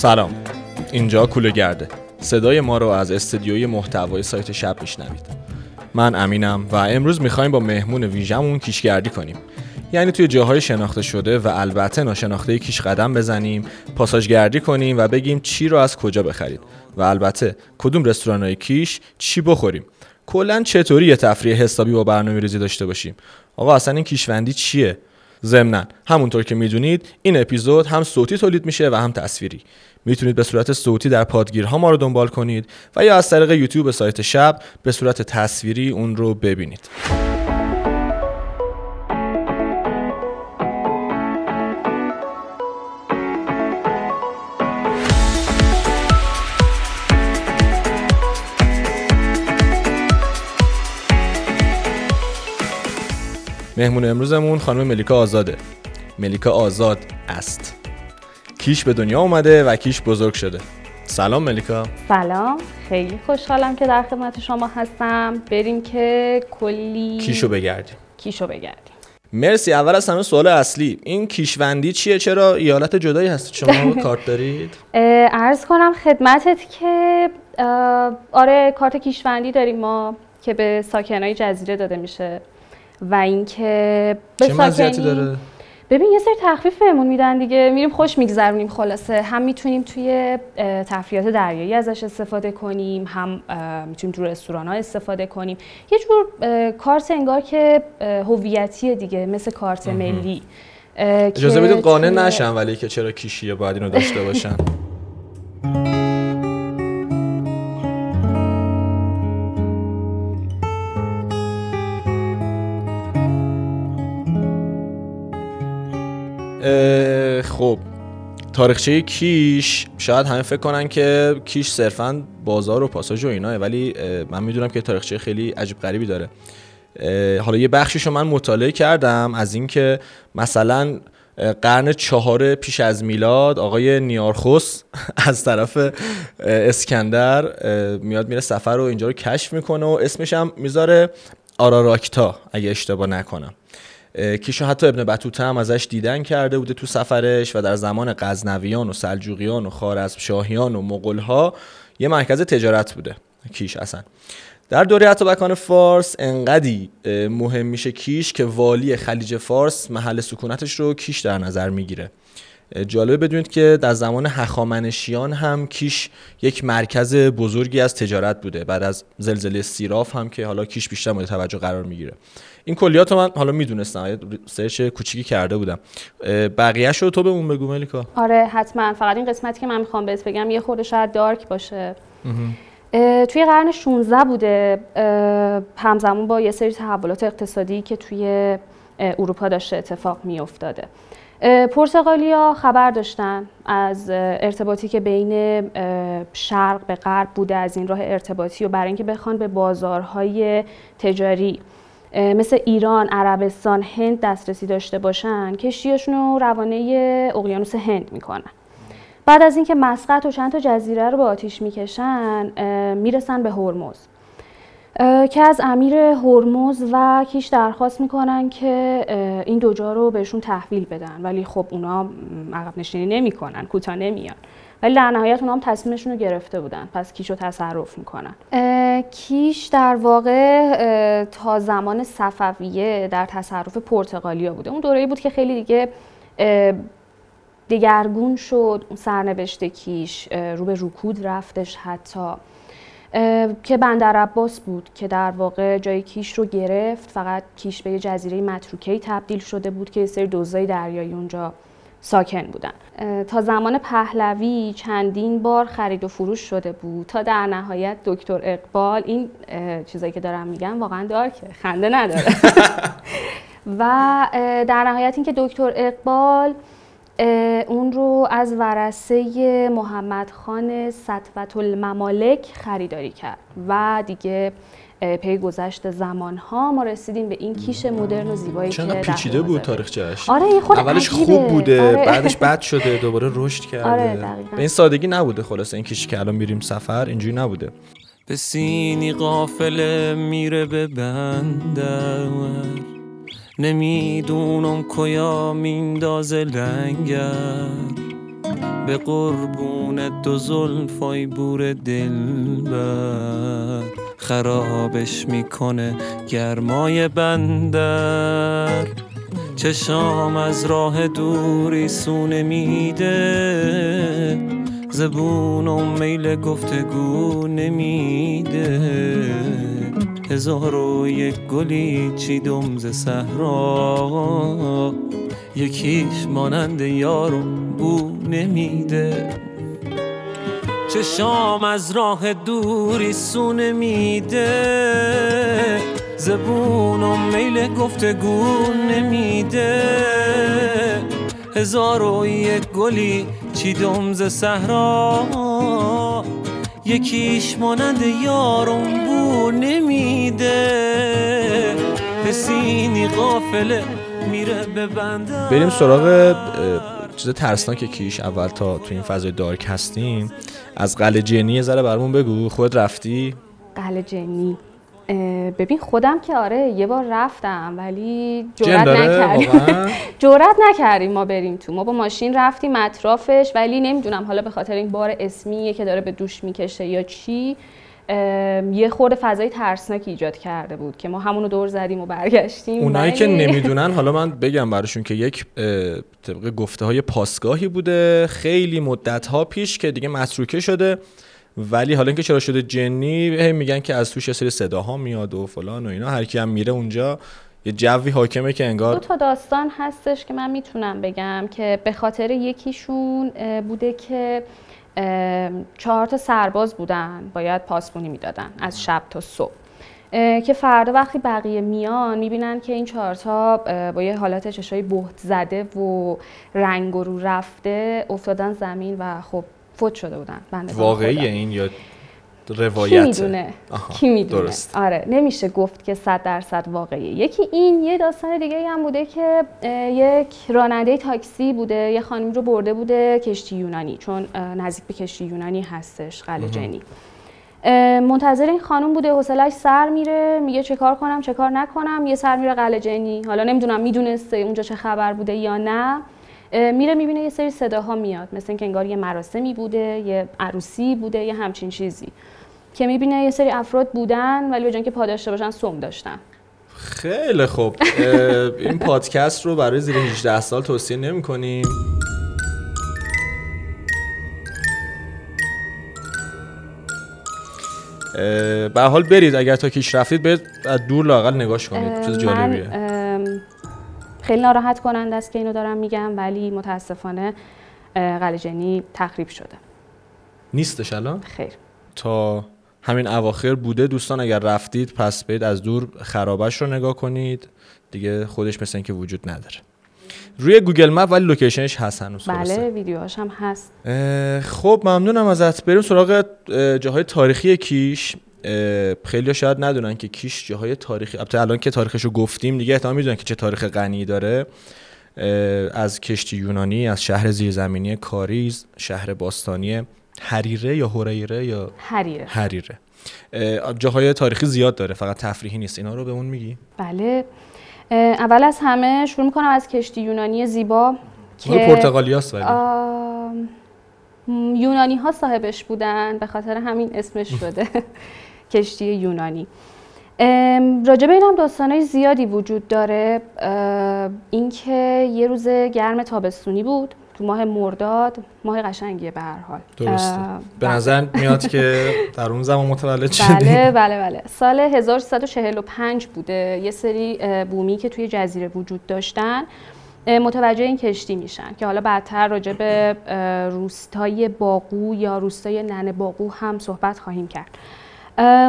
سلام. اینجا کوله گرده. صدای ما رو از استدیوی محتوای سایت شب میشنوید. من امینم و امروز می‌خوایم با مهمون ویژمون کیشگردی کنیم. یعنی توی جاهای شناخته شده و البته ناشناخته کیش قدم بزنیم پاساژگردی کنیم و بگیم چی رو از کجا بخرید. و البته کدوم رستوران کیش چی بخوریم. کلا چطوری یه تفریح حسابی با برنامه ریزی داشته باشیم؟ آقا اصلا این کیشوندی چیه؟ ضمنا. همونطور که می‌دونید این اپیزود هم صوتی تولید میشه و هم تصویری. می‌تونید به صورت صوتی در پادگیرها ما رو دنبال کنید و یا از طریق یوتیوب سایت شب به صورت تصویری اون رو ببینید. مهمون امروزمون خانم ملیکا آزاده. ملیکا آزاد است. کیش به دنیا اومده و کیش بزرگ شده. سلام ملیکا. سلام. خیلی خوشحالم که در خدمت شما هستم. بریم که کلی کیشو بگردیم. کیشو بگردیم. مرسی. اول از همه سوال اصلی. این کیشوندی چیه؟ چرا ایالت جدایی هست شما کارت دارید؟ ارز کنم خدمتت که آره کارت کیشوندی داریم ما که به ساکنای جزیره داده میشه. و اینکه به چه مزیتی داره؟ ببین یه سری تخفیف بهمون میدن دیگه. میریم خوش میگذرونیم خلاصه. هم می‌تونیم توی تفریحات دریایی ازش استفاده کنیم هم می‌تونیم تو رستوران ها استفاده کنیم. یه جور کارت انگار که هویتی دیگه مثل کارت ملی. اجازه بدید قانع نشن ولی که چرا کیشیه باید اینو داشته باشن. خب. تاریخچه کیش شاید همه فکر کنن که کیش صرفا بازار و پاساژ و ایناه ولی من می‌دونم که تاریخچه خیلی عجیب غریبی داره. حالا یه بخشیش رو من مطالعه کردم از اینکه مثلا قرن چهار پیش از میلاد آقای نیارخوس از طرف اسکندر میاد میره سفر رو اینجا رو کشف می‌کنه و اسمش هم می‌ذاره آراراکتا اگه اشتباه نکنم. کیشو حتی ابن بطوته هم ازش دیدن کرده بوده تو سفرش و در زمان غزنویان و سلجوقیان و خارزمشاهیان و مغولها یه مرکز تجارت بوده. کیش اصلا. در دوره اتابکان فارس انقدی مهم میشه کیش که والی خلیج فارس محل سکونتش رو کیش در نظر می‌گیره. جالبه بدونید که در زمان هخامنشیان هم کیش یک مرکز بزرگی از تجارت بوده. بعد از زلزله سیراف هم که حالا کیش بیشتر مورد توجه قرار می‌گیره. این کلیات رو من حالا می‌دونستم سرچ کوچیکی کرده بودم. بقیه رو تو به اون بگو ملیکا. آره حتما. فقط این قسمتی که من می‌خوام بهت بگم یه خورده شاید دارک باشه. توی قرن 16 بوده همزمان با یه سری تحولات اقتصادی که توی اروپا داشته اتفاق میافتاده. پرتغالیا خبر داشتن از ارتباطی که بین شرق به غرب بوده از این راه ارتباطی و برای اینکه بخوان به بازارهای تجاری مثل ایران، عربستان، هند دسترسی داشته باشن کشتیاشون رو روانه اقیانوس هند می‌کنن. بعد از اینکه مسقط و چند تا جزیره رو به آتیش می‌کشن می‌رسن به هرمز. که از امیر هرمز و کیش درخواست می‌کنن که این دو جا رو بهشون تحویل بدن. ولی خب اونا عقب نشینی نمی‌کنن کوتاه نمیان. ولی در نهایت اونا هم تصمیمشون رو گرفته بودن. پس کیش رو تصرف می‌کنن. کیش در واقع تا زمان صفویه در تصرف پرتغالیا بوده اون دوره‌ای بود که خیلی دیگه دگرگون شد. سرنوشت کیش رو به رکود رفتش حتی. که بندر عباس بود که در واقع جای کیش رو گرفت. فقط کیش به یه جزیره متروکهی تبدیل شده بود که یه سری دوزای دریایی اونجا ساکن بودن. تا زمان پهلوی چندین بار خرید و فروش شده بود. تا در نهایت دکتر اقبال این چیزایی که دارم میگم واقعا دارکه خنده نداره. و در نهایت اینکه دکتر اقبال اون رو از ورسه محمد خان سطوت الممالک خریداری کرد. و دیگه پی گذشت زمان ها ما رسیدیم به این کیش مدرن و زیبایی که پیچیده بود تاریخچه‌اش آره خود اولش خوب بوده آره. بعدش بد شده دوباره رشد کرده. آره دقیقا. به این سادگی نبوده خلاص این کیشی که الان میریم سفر اینجوری نبوده. به سینی قافله میره به بندر. نمی‌دونم کیا میندازه لنگر. به قربون دو زلفای بور دل بر خرابش می‌کنه گرمای بندر. چشام از راه دوری سونه میده. زبون و میل گفتگو نمیده. هزار و یک گلی چیدم ز صحرا. یکیش مانند یارو بو نمیده. چشام از راه دوری سونه میده. زبون و میل گفتگو نمیده. هزار و یک گلی چیدم ز صحرا. یکیش مانند یارم بو نمیده. حسینی قافله میره به بنده. بریم سراغ چیز ترسناک کیش اول تا تو این فضای دارک هستیم. از قلعه جنی یه ذره برمون بگو. خود رفتی؟ قلعه جنی. ببین خودم که آره یه بار رفتم ولی داره؟ نکردیم جرئت نکردیم ما بریم تو. ما با ماشین رفتیم اطرافش ولی نمی‌دونم حالا به خاطر این بار اسمیه که داره به دوش می‌کشه یا چی. یه خورده فضای ترسناکی ایجاد کرده بود که ما همونو دور زدیم و برگشتیم. اونایی که نمی‌دونن حالا من بگم براشون که یک طبق گفته های پاسگاهی بوده خیلی مدت ها پیش که دیگه متروکه شده. ولی حالا اینکه چرا شده جنی هی میگن که از توش یه سری صداها میاد و فلان و اینا. هر کی هم میره اونجا یه جوی حاکمه که دو انگار تا داستان هستش که من می‌تونم بگم که به خاطر یکیشون بوده که چهار تا سرباز بودن باید پاسبونی می‌دادن از شب تا صبح. که فردا وقتی بقیه میان می‌بینن که این چهارتا با یه حالت چشای بهت زده و رنگ و رو رفته افتادن زمین و خب فوت شده بودن. واقعیه خدا. این یا کی روایته می‌دونه. آها، کی می‌دونه؟ درست. آره نمیشه گفت که صد درصد واقعیه. یکی این یه داستان دیگه هم بوده که یک راننده تاکسی بوده یه خانم رو برده بوده کشتی یونانی چون نزدیک به کشتی یونانی هستش قلعه جنی. اه، منتظر این خانم بوده حوصلش سر میره میگه چه کار کنم چه کار نکنم یه سر میره قلعه جنی. حالا نمی‌دونم می‌دونسته اونجا چه خبر بوده یا نه. میره می‌بینه یه سری صداها میاد. مثل اینکه انگار یه مراسمی بوده یه عروسی بوده یه همچین چیزی. که می‌بینه یه سری افراد بودن ولی به جای اینکه پا داشته باشن سم داشتن. خیلی خوب. این پادکست رو برای زیر 18 سال توصیه نمی کنیم به حال برید. اگر تا کیش رفتید برید از دور لاقل نگاش کنید. چیز جالبیه. من خیلی ناراحت کننده است که اینو دارم میگم ولی متاسفانه اه، قلعه جنی تخریب شده. نیستش الان؟ خیر. تا همین اواخر بوده. دوستان اگر رفتید پس برید از دور خرابش رو نگاه کنید. دیگه خودش مثل اینکه وجود نداره. روی Google Map ولی location ش هست هنوز. بله ویدیوهاش هم هست. خب ممنونم ازت. بریم سراغ اه، جاهای تاریخی کیش. خیلی شاید ندونن که کیش جاهای تاریخی البته الان که تاریخش رو گفتیم دیگه احتمال می‌دونن که چه تاریخ غنی داره. از کشتی یونانی از شهر زیرزمینی کاریز شهر باستانی حریره یا هریره یا حریره. حریره. اه، جاهای تاریخی زیاد داره فقط تفریحی نیست. اینا رو به اون میگی؟ بله. اول از همه شروع می‌کنم از کشتی یونانی زیبا مال پرتغالیاست ولی. آم، یونانی ها صاحبش بودن به خاطر همین اسمش شده. کشتی یونانی. ام، راجع به اینم داستانهای زیادی وجود داره. اینکه یه روز گرم تابستونی بود تو ماه مرداد. ماه قشنگیه به هر حال. درسته. به بله. نظر میاد که در اون زمان متولد شدی بله بله بله. سال 1345 بوده. یه سری بومی که توی جزیره وجود داشتن متوجه این کشتی میشن که حالا بعدتر راجع به روستای باقو یا روستای ننه باقو هم صحبت خواهیم کرد.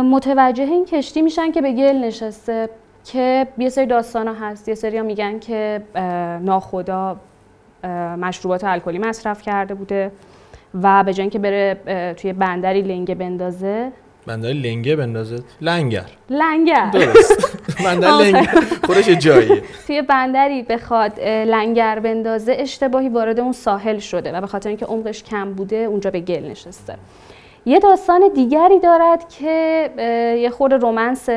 متوجه این کشتی میشن که به گل نشسته که یه سری داستان ها هست. یه سری ها میگن که ناخدا مشروبات الکلی مصرف کرده بوده و به جای اینکه بره توی بندری لنگه بندازه. بندر لنگه بندازد لنگر. لنگر. درست. بندر لنگه خودش یه جاییه. توی بندری بخواد لنگر بندازه اشتباهی وارد اون ساحل شده و به خاطر اینکه عمقش کم بوده اونجا به گل نشسته. یه داستان دیگری دارد که یه خورده رومنس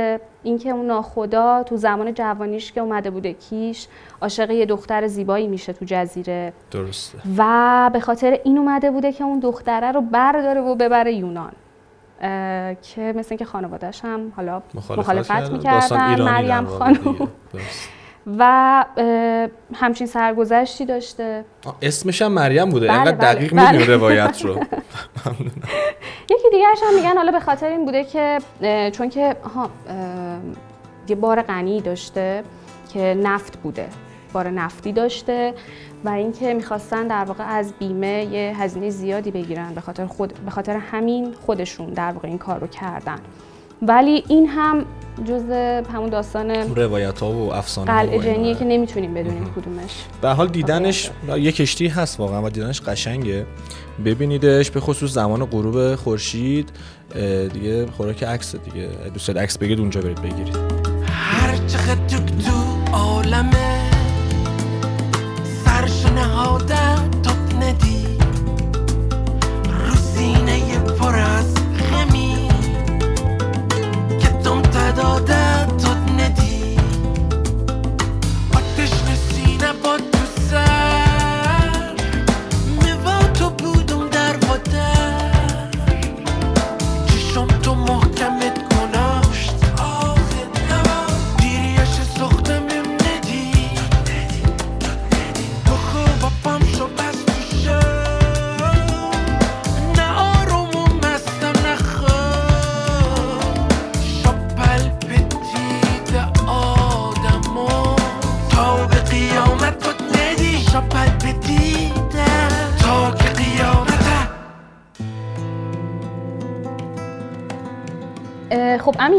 اینکه اون ناخدا تو زمان جوانیش که اومده بوده کیش عاشق یه دختر زیبایی میشه تو جزیره. درسته. و به خاطر این اومده بوده که اون دختره رو برداره و ببره یونان. که مثل اینکه خانوادهش هم حالا مخالفت می‌کردن مریم خانم و همچین سرگذشتی داشته. اسمش هم مریم بوده. بله اینقدر بله. دقیق بله. روایت رو. یکی دیگرش هم میگن حالا به خاطر این بوده که چون که ها یه بار غنی داشته که نفت بوده. بار نفتی داشته و اینکه می‌خواستن در واقع از بیمه یه هزینه زیادی بگیرن به خاطر خود به خاطر همین خودشون در واقع این کار رو کردن. ولی این هم جز همون داستان روایت ها و افسانه قلعه جنیه که نمی‌تونیم بدونیم کدومش. به حال دیدنش یه کشتی هست واقعا و دیدنش قشنگه. ببینیدش به خصوص زمان غروب خورشید دیگه خوراک عکس دیگه. دوست عکس بگید اونجا برید بگیرید. هر چقدر تو عالمه سرش نهاده تم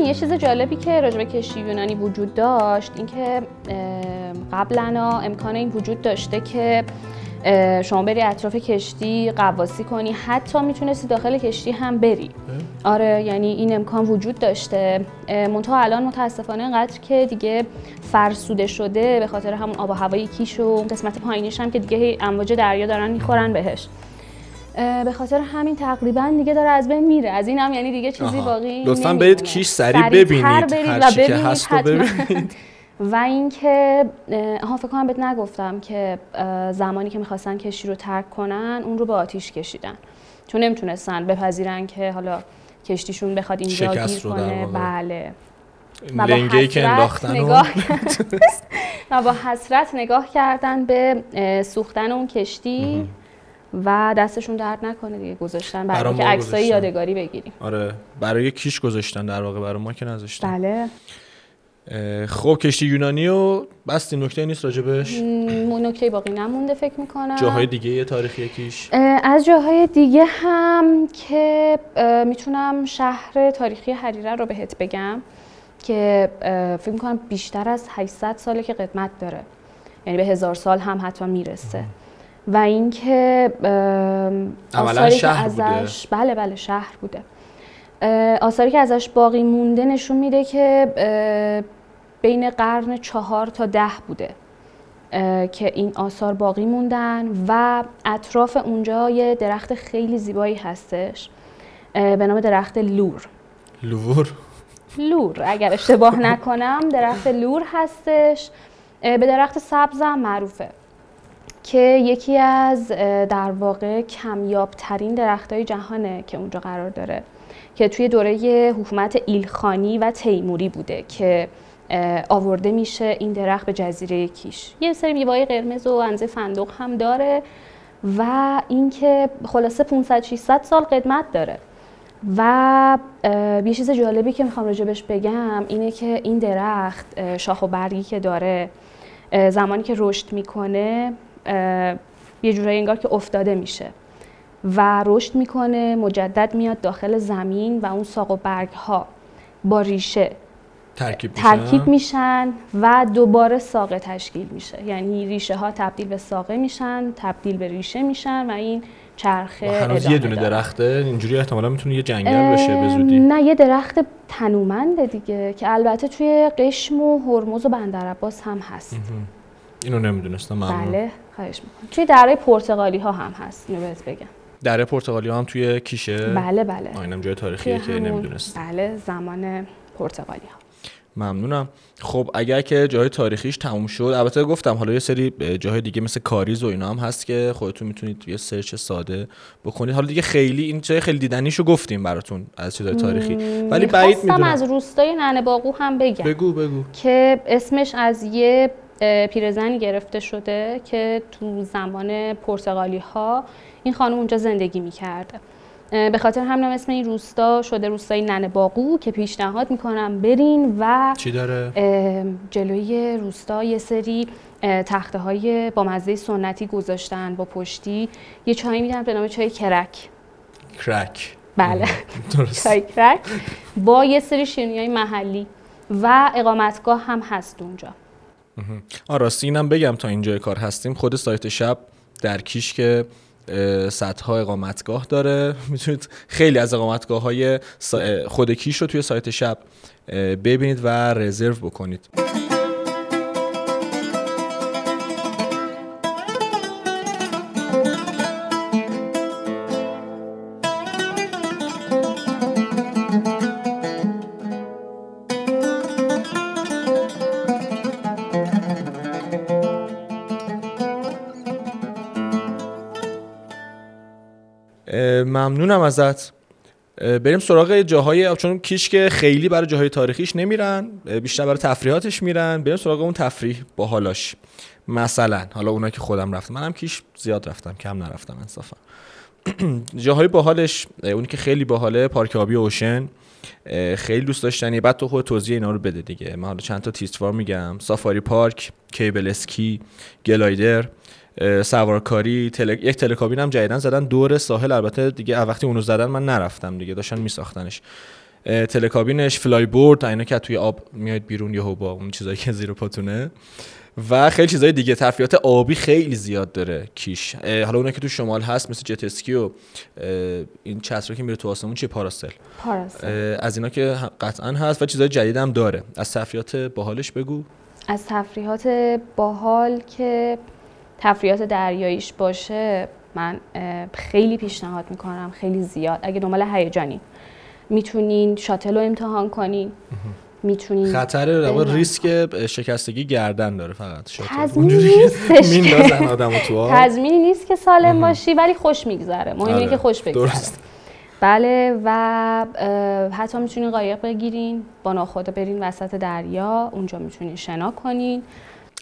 یه چیز جالبی که راجع به کشتی یونانی وجود داشت اینکه قبلا امکان این وجود داشته که شما بری اطراف کشتی قواسی کنی حتی می‌تونستی داخل کشتی هم بری. آره یعنی این امکان وجود داشته. منتها الان متاسفانه اینقدر که دیگه فرسوده شده به خاطر همون آب و هوای کیش و قسمت پایینیش هم که دیگه امواج دریا دارن می‌خورن بهش. به خاطر همین تقریبا دیگه داره از بین میره. از این هم یعنی دیگه چیزی باقی لطفا برید کیش سریع ببینید. هر چی که هست رو ببینید. و اینکه ها فکر کنم بهت نگفتم که زمانی که می‌خواستن کشتی رو ترک کنن اون رو به آتیش کشیدن. چون نمی‌تونستن بپذیرن که حالا کشتیشون بخواد اینجا گیر کنه. بله. لنگه که انداختن نگاه و با حسرت نگاه کردن به سوختن اون کشتی. و دستشون درد نکنه دیگه گذاشتن برای که عکسای یادگاری بگیریم. آره برای کیش گذاشتن در واقع برای ما که نذاشتن. بله. خب کشتی یونانی و بستی نکته نیست راجبش نکته باقی نمونده فکر می‌کنم. جاهای دیگه یه تاریخی کیش از جاهای دیگه هم که می‌تونم شهر تاریخی حریره رو بهت بگم که فکر می‌کنم بیشتر از 800 ساله که قدمت داره. یعنی به هزار سال هم حتما می‌رسه. و اینکه آثاری که ازش بوده. بله بله شهر بوده. آثاری که ازش باقی مونده نشون میده که بین قرن چهار تا ده بوده که این آثار باقی موندن و اطراف اونجا یه درخت خیلی زیبایی هستش به نام درخت لور. لور؟ لور. اگر اشتباه نکنم درخت لور هستش. به درخت سبزم معروفه. که یکی از در واقع کمیاب ترین درخت های جهانه که اونجا قرار داره که توی دوره حکومت ایلخانی و تیموری بوده که آورده میشه این درخت به جزیره کیش. یه سری میوای قرمز و انزه فندق هم داره و اینکه خلاصه 500 600 سال قدمت داره. و یه چیز جالبی که می‌خوام راجبش بگم اینه که این درخت شاخ و برگی که داره زمانی که رشد می‌کنه یه جورایی انگار که افتاده میشه و رشد می‌کنه مجدد میاد داخل زمین و اون ساق و برگ ها با ریشه ترکیب میشن. ترکیب میشن و دوباره ساقه تشکیل میشه. یعنی ریشه ها تبدیل به ساقه میشن تبدیل به ریشه میشن و این چرخه هنوز یه دونه درخته اینجوری احتمالا می‌تونه یه جنگل بشه به زودی. نه یه درخت تنومنده دیگه که البته توی قشم و هرمز و بندرعباس هم هست. اینو نمی‌دونستم بله خواهش می‌کنم. توی درای پرتغالی ها هم هست اینو بهت بگم. دره پرتغالی هم توی کیشه؟ بله بله. آینم جای تاریخیه توی که نمی‌دونست بله زمان پرتغالی ها ممنونم. خب اگر که جای تاریخیش تموم شد البته گفتم حالا یه سری جاهای دیگه مثل کاریز و اینا هم هست که خودتون می‌تونید یه سرچ ساده بکنید. حالا دیگه خیلی این جای خیلی دیدنیشو گفتیم براتون از چیزای تاریخی. ولی بعید می‌دونم. از روستای ننه باقو هم بگم بگو بگو. که اسمش از یه پیرزنی گرفته شده که تو زمان پرتغالی ها این خانم اونجا زندگی می‌کرده به خاطر همینم اسم این روستا شده روستای ننه باقو که پیشنهاد می‌کنم برین و چی داره؟ جلوی روستا یه سری تخته های با مزه سنتی گذاشتن با پشتی. یه چای میدن به نام چای کرک. کرک. بله. چای کرک. با یه سری شیرینی های محلی و اقامتگاه هم هست اونجا. آ راستی اینم بگم تا اینجای کار هستیم خود سایت شب در کیش که صدها اقامتگاه داره. می‌تونید خیلی از اقامتگاه های خود کیش رو توی سایت شب ببینید و رزرو بکنید. ممنونم ازت. بریم سراغ جاهای چون کیش که خیلی برای جاهای تاریخیش نمیرن بیشتر برای تفریحاتش میرن. بریم سراغ اون تفریح با حالاش. مثلا حالا اونا که خودم رفتم. منم کیش زیاد رفتم کم نرفتم انصافا. جاهای باحالش اونی که خیلی باحاله پارک آبی اوشن خیلی دوست داشتنی بعد تو خود توضیح اینا رو بده دیگه. من حالا چند تا تیستوار میگم. سافاری پارک کیبل اسکی گلایدر. سوارکاری تله... یک تلکابین هم جدیدن زدن. دور ساحل البته دیگه وقتی اونو زدن من نرفتم دیگه داشتن میساختنش. تلکابینش فلای بورد اینا که توی آب میاد بیرون یهو با اون چیزایی که زیر پاتونه. و خیلی چیزای دیگه تفریحات آبی خیلی زیاد داره کیش. حالا اونایی که تو شمال هست مثل جت اسکی و این چترا که میره تو آسمون چیه؟ پاراسل. پاراسل. از اینا که قطعا هست و چیزای جدید هم داره. از تفریحات باحالش بگو. از تفریحات باحال که تفریحات دریاییش باشه من خیلی پیشنهاد می‌کنم خیلی زیاد. اگه دنبال هیجانی می‌تونین شاتل رو امتحان کنین. می‌تونین خطر بله. ریسک شکستگی گردن داره فقط. تضمینی که نیستش تو آب. تضمینی نیست که سالم باشی ولی خوش میگذره. مهم اینه آره، که خوش بگذره. درست. بله و حتی می‌تونین قایق بگیرین با ناخدا برین وسط دریا اونجا می‌تونین شنا کنین.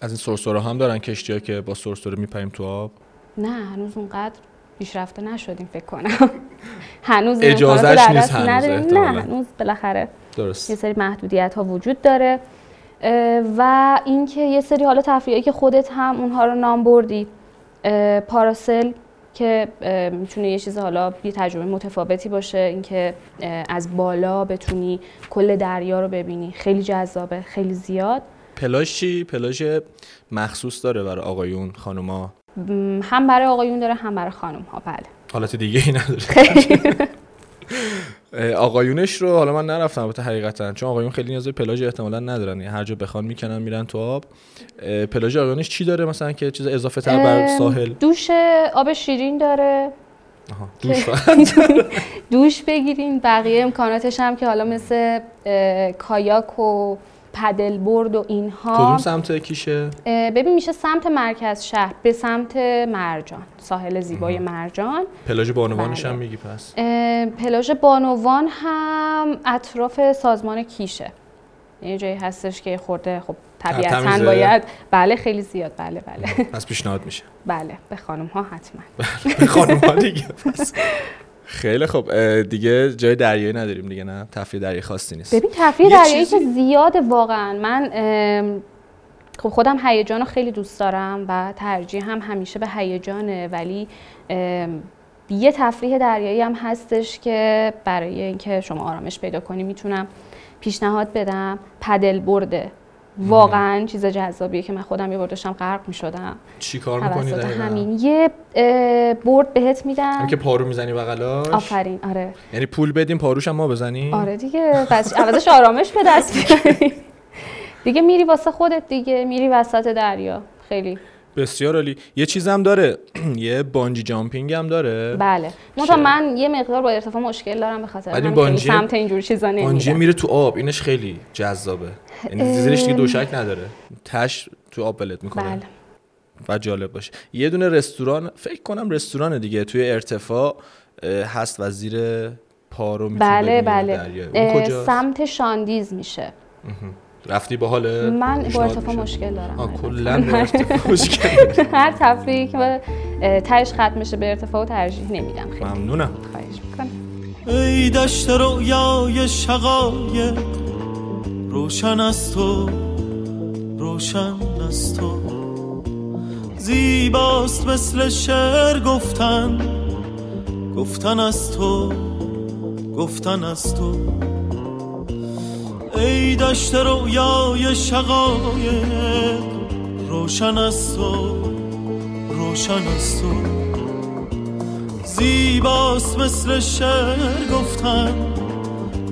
از این سرسره هم دارن کشتی که با سرسره میپریم تو آب؟ نه هنوز اونقدر پیشرفته نشدیم فکر کنم. هنوز اجازهش نیست هنوز. نه هنوز بالاخره یه درست سری محدودیت ها وجود داره. و اینکه یه سری حالا تفریحی که خودت هم اونها رو نام بردی پاراسل که می‌تونه یه چیز حالا یه تجربه متفاوتی باشه. اینکه از بالا بتونی کل دریا رو ببینی. خیلی جذابه خیلی زیاد. پلاژ چی؟ پلاژ مخصوص داره برای آقایون خانوما؟ هم برای آقایون داره هم برای خانم ها بله. حالت دیگه ای نداره آقایونش رو حالا من نرفتم البته حقیقتا چون آقایون خیلی نیاز به پلاژ احتمالا ندارن. یعنی هر جا بخوان می‌کنن میرن تو آب. پلاژ آقایونش چی داره مثلا که چیز اضافه تر بر ساحل؟ دوش آب شیرین داره. دوش. دوش بگیرین بقیه امکاناتش هم که حالا مثل کایاک و پدل برد و اینها. کدوم سمت کیشه؟ ببین میشه سمت مرکز شهر به سمت مرجان ساحل زیبای مرجان. پلاژ بانوانش بله. هم میگی پس. پلاژ بانوان هم اطراف سازمان کیشه. یه جایی هستش که خورده خب طبیعتا؟ باید بله خیلی زیاد. بله بله. پس پیشنهاد میشه. بله به خانم ها حتما. به خانم ها دیگه پس. خیلی خب دیگه جای دریایی نداریم دیگه نه؟ تفریح دریایی خاصی نیست. ببین تفریح دریایی که زیاده واقعا. من خب خودم هیجان رو خیلی دوست دارم و ترجیح هم همیشه به هیجانه ولی یه تفریح دریایی هم هستش که برای اینکه شما آرامش پیدا کنی می‌تونم پیشنهاد بدم. پدل برده. واقعا چیز جذابیه که من خودم یه بار داشتم غرق می‌شدم. چی کار می‌کنی همین. یه برد بهت میدن هم که پارو می‌زنی بغلاش آفرین. آره. یعنی پول بدیم پاروش هم ما بزنیم؟ آره دیگه. پس عوضش آرامش به دست دیگه میری واسه خودت دیگه. میری وسط دریا. خیلی. بسیار عالی. یه چیز هم داره. یه بانجی جامپینگ هم داره. بله. منتها من یه مقدار با ارتفاع مشکل دارم به خاطر همین بانجی- سمت اینجور چیزا بانجی نمیرم میره تو آب. اینش خیلی جذابه. یعنی زیرش دیگه دوشک نداره. تش تو آب ولت می‌کنه. بله. و جالب باشه. یه دونه رستوران فکر کنم رستوران دیگه. توی ارتفاع هست و زیر پا رو می‌تونی بله بله. دریا. اون کجاست؟ سمت شاندیز میشه. رفتی با حال من با ارتفاع مشکل دارم. کلا با ارتفاع مشکل هر تفریحی که تهش ختم میشه به ارتفاع و ترجیح نمیدم. خیلی ممنونم. خواهش می‌کنم. ای دشت رویای شقایق روشن از تو روشن از تو. زیباست مثل شعر گفتن گفتن از تو گفتن از تو. ای دشت رویای شقایق روشن از تو روشن از تو. زیباست مثل شعر گفتن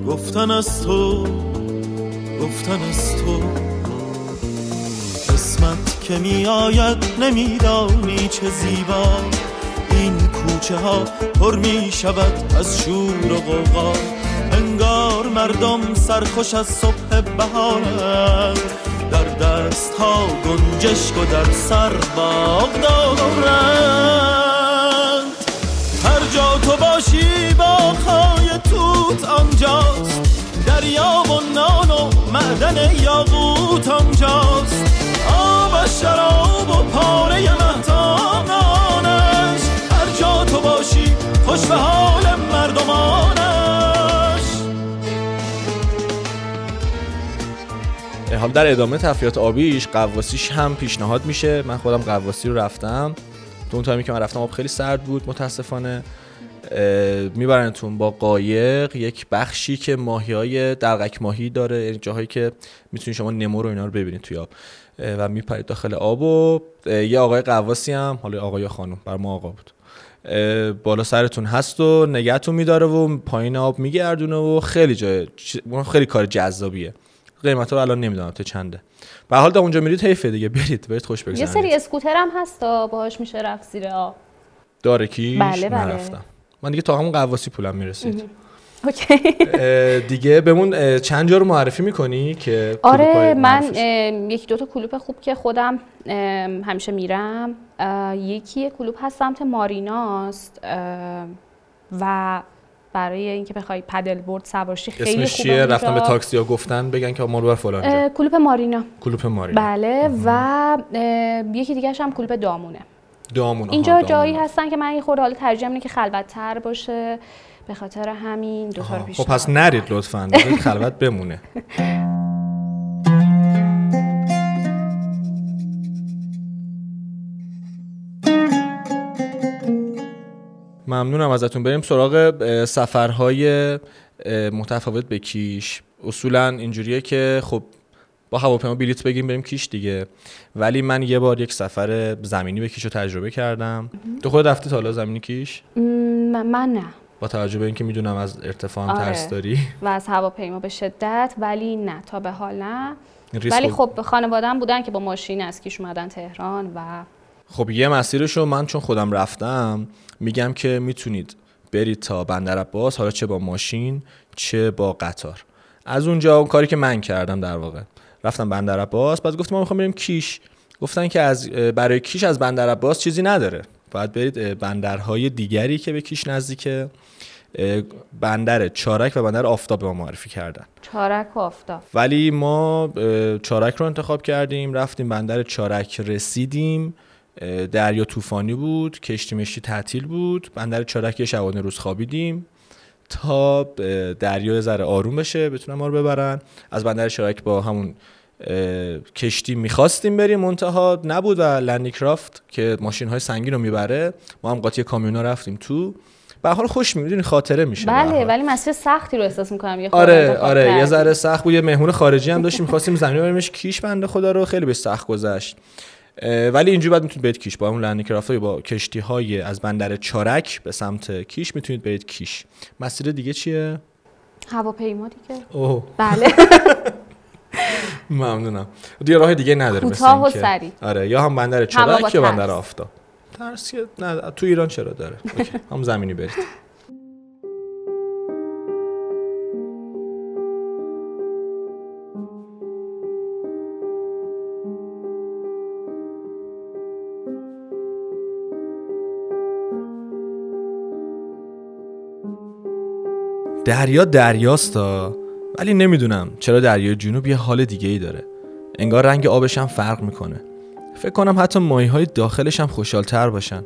گفتن از تو گفتن از تو. قسمت که می آید نمیدانی چه زیبا. این کوچه ها پر می شود از شور و غوغا. انگار مردم سرخوش از صبح بهارند در دست ها گنجشک و در سر باغ دارند هر جا تو باشی باغهای توت آنجاست. دریا و نان و معدن یاقوت آنجاست. آب شراب و پاره مهتانانش هر جا تو باشی خوش به حالا در ادامه تفریحات آبیش قواسیش هم پیشنهاد میشه. من خودم قواسی رو رفتم. تو اون تایمی که من رفتم آب خیلی سرد بود متاسفانه میبرنتون با قایق یک بخشی که ماهی های درقک ماهی داره یعنی جاهایی که می‌تونید شما نمو رو اینا رو ببینید توی آب. و میپرید داخل آب و یه آقای قواسی هم حالا آقای خانم بر ما آقا بود. بالا سرتون هست و نگهتون میداره و پایین آب میگردونه و خیلی جای خیلی کار جذابیه. قیمت رو الان نمی‌دونم تا چنده. به حال تا اونجا میرید حیفه دیگه. برید برید خوش یه بگذرونید سری اسکوتر هم هست تا باهاش میشه رفت زیر آب. داره کیش بله، بله. نرفتم. من دیگه تا همون قواسی پولم می‌رسید. اوکی. دیگه بهمون چند جا رو معرفی می‌کنی که آره من یکی دو تا کلوپ خوب که خودم همیشه میرم. یکی یه کلوپ هست سمت ماریناست و برای اینکه بخوای پدل بورد سوارشی خیلی اسمش چیه. رفتم به تاکسی ها گفتن بگن که ما رو بر فلان کلوپ مارینا. کلوپ مارینا. بله و یکی دیگه هم کلوپ دامونه. دامون اینجا. جایی هستن که من یه خورده حالا ترجیح اینه که خلوت تر باشه. به خاطر همین دو تا. پیش خب پس نرید لطفا. خلوت بمونه. ممنونم ازتون. بریم سراغ سفرهای متفاوت به کیش. اصولا اینجوریه که خب با هواپیما بلیط بگیریم بریم کیش دیگه. ولی من یه بار یک سفر زمینی به کیش رو تجربه کردم. تو خود رفتی تا حالا زمینی کیش؟ م، من نه. با توجه به اینکه می‌دونم از ارتفاع هم آره. ترس داری. و از هواپیما به شدت ولی نه تا به حال نه. ولی رو- خب خانوادم بودن که با ماشین از کیش اومدن تهران و خب یه مسیرش رو من چون خودم رفتم میگم که می‌تونید برید تا بندر عباس حالا چه با ماشین چه با قطار. از اونجا اون کاری که من کردم در واقع. رفتم بندر عباس بعد گفتم ما می‌خوام بریم کیش. گفتن که از برای کیش از بندر عباس چیزی نداره. باید برید بندرهای دیگری که به کیش نزدیکه بندر چارک و بندر آفتاب به ما معرفی کردن. چارک و آفتاب. ولی ما چارک رو انتخاب کردیم رفتیم بندر چارک رسیدیم. دریا طوفانی بود کشتی مشتی تعطیل بود. بندر چارک یه شبانه روز خوابیدیم تا دریا ذره آروم بشه بتونن ما رو ببرن. از بندر چارک با همون کشتی می‌خواستیم بریم منتها. نبود و لندیکرافت که ماشین های سنگین رو می‌بره. ما هم قاطی کامیونا رفتیم تو. به حال خوش می‌دونی خاطره میشه بله. ولی مسیر سختی رو احساس می‌کنم. یه آره آره یه. ذره سخت بود. یه مهمون خارجی هم داشتیم می‌خواستیم زمین بریمش کیش بنده خدا رو خیلی به سخت گذشت. ولی اینجوری بعد می‌تونید برید کیش. با اون لندی کرافت با کشتی های از بندر چارک به سمت کیش می‌تونید برید کیش. مسیر دیگه چیه؟ هواپیما دیگه. اوه. بله. ممنونم. دیگه راه دیگه نداره مثل کوتاه و سریع. آره یا هم بندر چراک یا. بندر آفتاب. ترس که- نه تو ایران چرا داره. هم زمینی برید. دریا دریاستا. ولی نمی‌دونم چرا دریای جنوب یه حال دیگه ای داره. انگار رنگ آبش هم فرق می‌کنه. فکر کنم حتی ماهی های داخلش هم خوشحالتر باشن.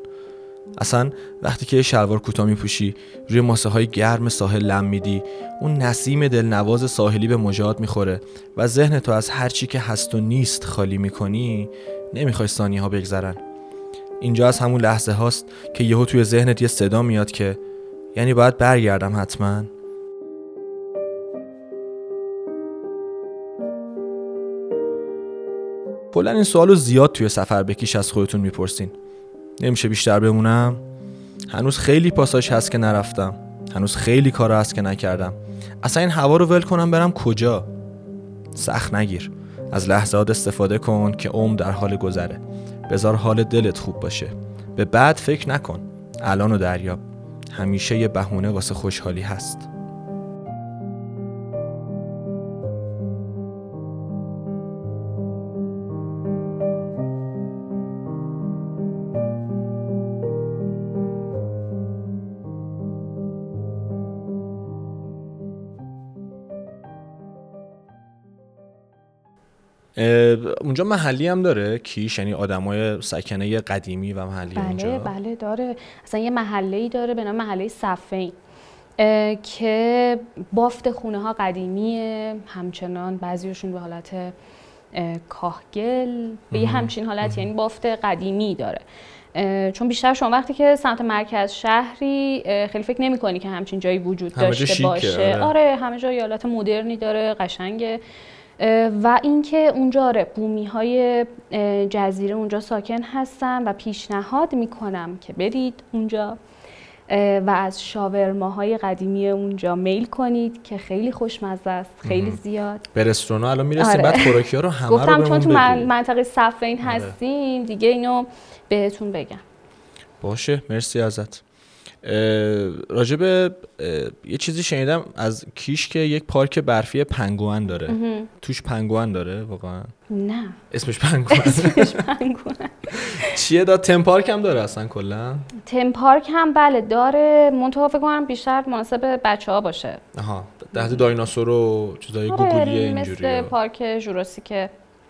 اصلا وقتی که شلوار کوتاه میپوشی روی ماسه های گرم ساحل لم میدی اون نسیم دلنواز ساحلی به مجاد می‌خوره و ذهن تو از هر چی که هست و نیست خالی می‌کنی نمی‌خوای ثانیه ها بگذرن. اینجا از همون لحظه هاست که یهو توی ذهنت یه صدا میاد که یعنی باید برگردم حتما. کلا این سوالو زیاد توی سفر بکیش از خودتون می‌پرسین. نمیشه بیشتر بمونم؟ هنوز خیلی پاساژ هست که نرفتم. هنوز خیلی کار هست که نکردم. اصلا این هوا رو ول کنم برم کجا؟ سخت نگیر. از لحظات استفاده کن که عمر در حال گذره. بذار حال دلت خوب باشه. به بعد فکر نکن. الان و دریاب. همیشه یه بهونه واسه خوشحالی هست. اونجا محلی هم داره؟ کیش؟ یعنی آدمای سکنه قدیمی و محلی بله اونجا؟ بله داره. اصلا یه محله ای داره به نام محله صفین که بافت خونه ها قدیمیه. همچنان بعضیشون به حالت اه، کاهگل. به یه همچین حالت یعنی بافت قدیمی داره. چون بیشتر شما وقتی که سمت مرکز شهری خیلی فکر نمی کنی که همچین جایی وجود داشته باشه. آره. آره همه جا حالت مدرنی داره قشنگه. و اینکه اونجا آره بومی های جزیره اونجا ساکن هستن و پیشنهاد می‌کنم که برید اونجا و از شاورماهای قدیمی اونجا میل کنید که خیلی خوشمزه است خیلی زیاد به رستوران الان می‌رسیم آره. بعد خوراکی ها رو همه گفتم رو چون تو بگو. منطقه صفین آره. هستیم دیگه اینو بهتون بگم باشه مرسی ازت راجب یه چیزی شنیدم از کیش که یک پارک برفی پنگوان داره. توش پنگوان داره واقعا؟ نه. اسمش پنگوان اسمش پنگوئن. چیه داد تم پارک هم داره اصلا کلا؟ تم پارک هم بله داره. منتها فکر کنم بیشتر مناسب بچه ها باشه. آها. ده دایناسور و چیزای آره اینجوری مثل پارک ژوراسیک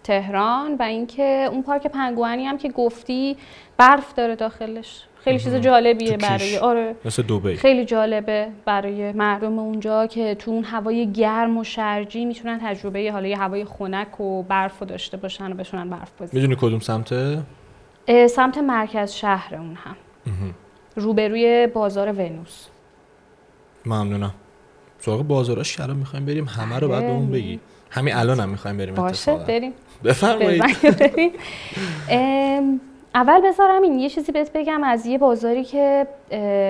تهران و اینکه اون پارک پنگوانی هم که گفتی برف داره داخلش. خیلی چیز جالبیه. برای آره. مثل دوبی خیلی جالبه برای مردم اونجا که تو اون هوای گرم و شرجی می‌تونن تجربه حالا یه هوای خنک و برف رو داشته باشن و بتونن برف بزنن می‌دونی کدوم سمته اه، سمت مرکز شهر اون هم. روبروی بازار ونوس. ممنونم. سراغ بازاراش که الان می‌خوایم بریم همه رو بعد بله. بهمون بگی. همین الان هم می‌خوایم بریم باشه. بریم. بفرمایید. اول بذارم این یه چیزی بهت بگم از یه بازاری که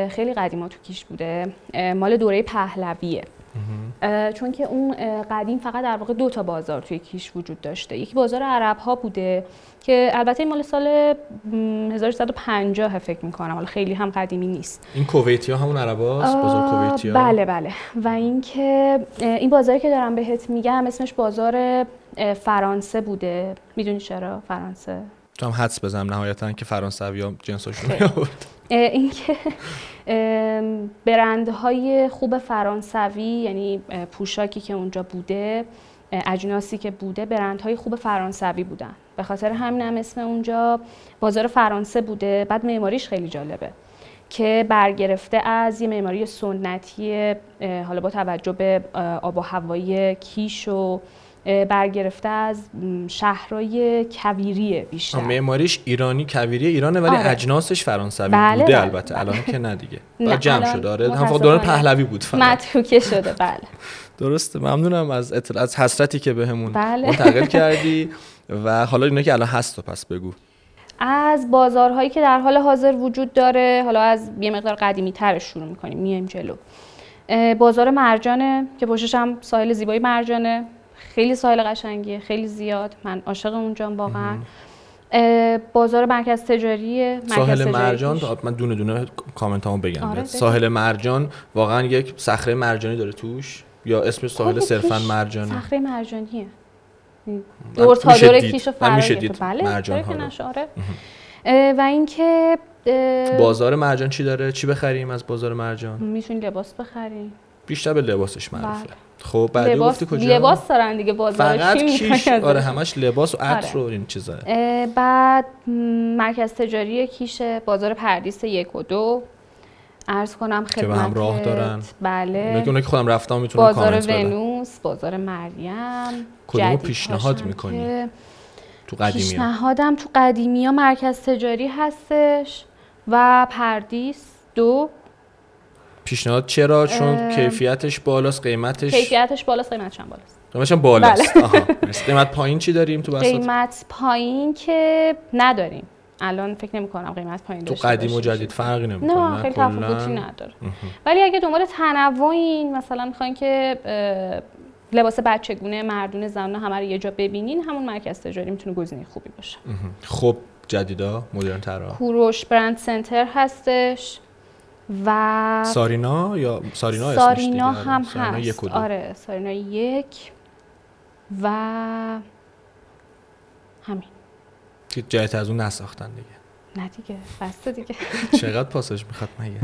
خیلی قدیما تو کیش بوده مال دوره پهلویه. چون که اون قدیم فقط در واقع دو تا بازار توی کیش وجود داشته. یکی بازار عرب ها بوده که البته این مال سال م، 1350 فکر می‌کنم. حالا خیلی هم قدیمی نیست. این کویتی ها همون عرباست بازار آه، کویتی ها بله بله. و اینکه این بازاری که دارم بهت میگم اسمش بازار فرانسه بوده. می‌دونی چرا؟ فرانسه. تو هم حدس بزنم نهایتا که فرانسوی ها جنساشون میآورد اه، اینکه برندهای خوب فرانسوی یعنی پوشاکی که اونجا بوده اجناسی که بوده برندهای خوب فرانسوی بودن. به خاطر همین هم اسم اونجا بازار فرانسه بوده. بعد معماریش خیلی جالبه که برگرفته از یه معماری سنتی حالا با توجه به آب و هوایی کیش و برگرفته از م، شهرهای کویری بیشتر. معماریش ایرانی کویری ایرانه ولی آره. اجناسش فرانسوی بله، بوده بله، البته. الان که نه دیگه. نه، جمع شده. آره هم فقط دوران پهلوی بود فقط. متروکه شده بله. درسته ممنونم از اطلاع از حسرتی که بهمون بله. منتقل کردی. و حالا اینا که الان هست تو پس بگو. از بازارهایی که در حال حاضر وجود داره حالا از یه مقدار قدیمی ترش شروع می‌کنیم. میایم جلو. بازار مرجانه که پشتش هم ساحل زیبای مرجانه. خیلی ساحل قشنگیه خیلی زیاد. من عاشق اونجام واقعا. بازار مرکز تجاری ساحل مرجان من دونه دونه کامنت همون بگم آره ساحل مرجان واقعا یک صخره مرجانی داره توش یا اسم ساحل خب، صرفا مرجانی صخره مرجانیه. دور تا دور کیش بله مرجان آره. و اینکه بازار مرجان چی داره؟ چی بخریم از بازار مرجان؟ می‌تونی لباس بخریم. بیشتر به لباسش معروفه بله. خب بعد لباس کجا؟ لباس دارن دیگه بازار. فقط کیش؟ آره همش لباس و عطر آره. و این چیزا. بعد مرکز تجاری کیش بازار پردیس یک و دو. عرض کنم خدمت که هم راه دارن. بله. اونایی که خودم رفتم می‌تونم بازار ونوس بازار مریم کدوم پیشنهاد می‌کنی؟ تو قدیمی پیشنهادم تو قدیمی ها مرکز تجاری هستش و پردیس دو. پیشنهاد چرا؟ چون کیفیتش بالاست قیمتش کیفیتش بالاست قیمتش هم بالاست؟ قیمتش هم بالاست. بله. قیمت پایین چی داریم تو بساط قیمت پایین که نداریم. الان فکر نمی کنم قیمت پایین تو قدیم و جدید فرقی نمی‌کنه نه خیلی تفاوتی نداره. ولی اگه دنبال تنوعین مثلا می‌خواین که لباس بچگونه مردون زنان همه رو یه جا ببینین همون مرکز تجاری می‌تونه گزینه خوبی باشه. خب جدیدا مدرن ترا کوروش برند سنتر هستش. و سارینا یا سارینا سارینا هم سارینا هست. یک آره سارینا یک و همین. که جایت از اون نساختن دیگه. نه دیگه بسته دیگه. چقدر پاسش می‌خواد مگه؟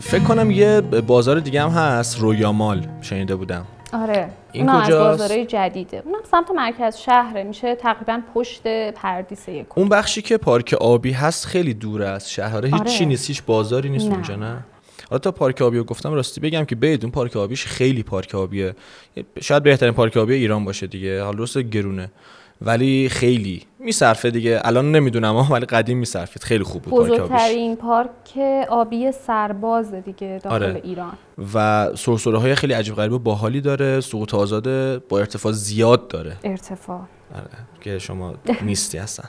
فکر کنم یه بازار دیگه هم هست رویامال. شنیده بودم. آره. این کجاست؟ از بازارهای جدیده. اونم سمت مرکز شهره. میشه تقریبا پشت پردیس یک. اون بخشی که پارک آبی هست خیلی دوره از شهر آره. هیچ نیست هیچ بازاری نیست اونجا نه؟ حالا تا پارک آبی رو گفتم راستی بگم که بدون پارک آبیش خیلی پارک آبیه. شاید بهترین پارک آبی ایران باشه دیگه. حالا درست گرونه. ولی خیلی. میصرفه دیگه. الان نمی‌دونم ولی قدیم میصرفید. خیلی خوب بود بزرگترین پارک آبی سرباز دیگه داخل آره. ایران. و سرسره های خیلی عجیب غریب و باحالی داره. سقوط آزاده با ارتفاع زیاد داره. ارتفاع. آره. که شما نیستی هستن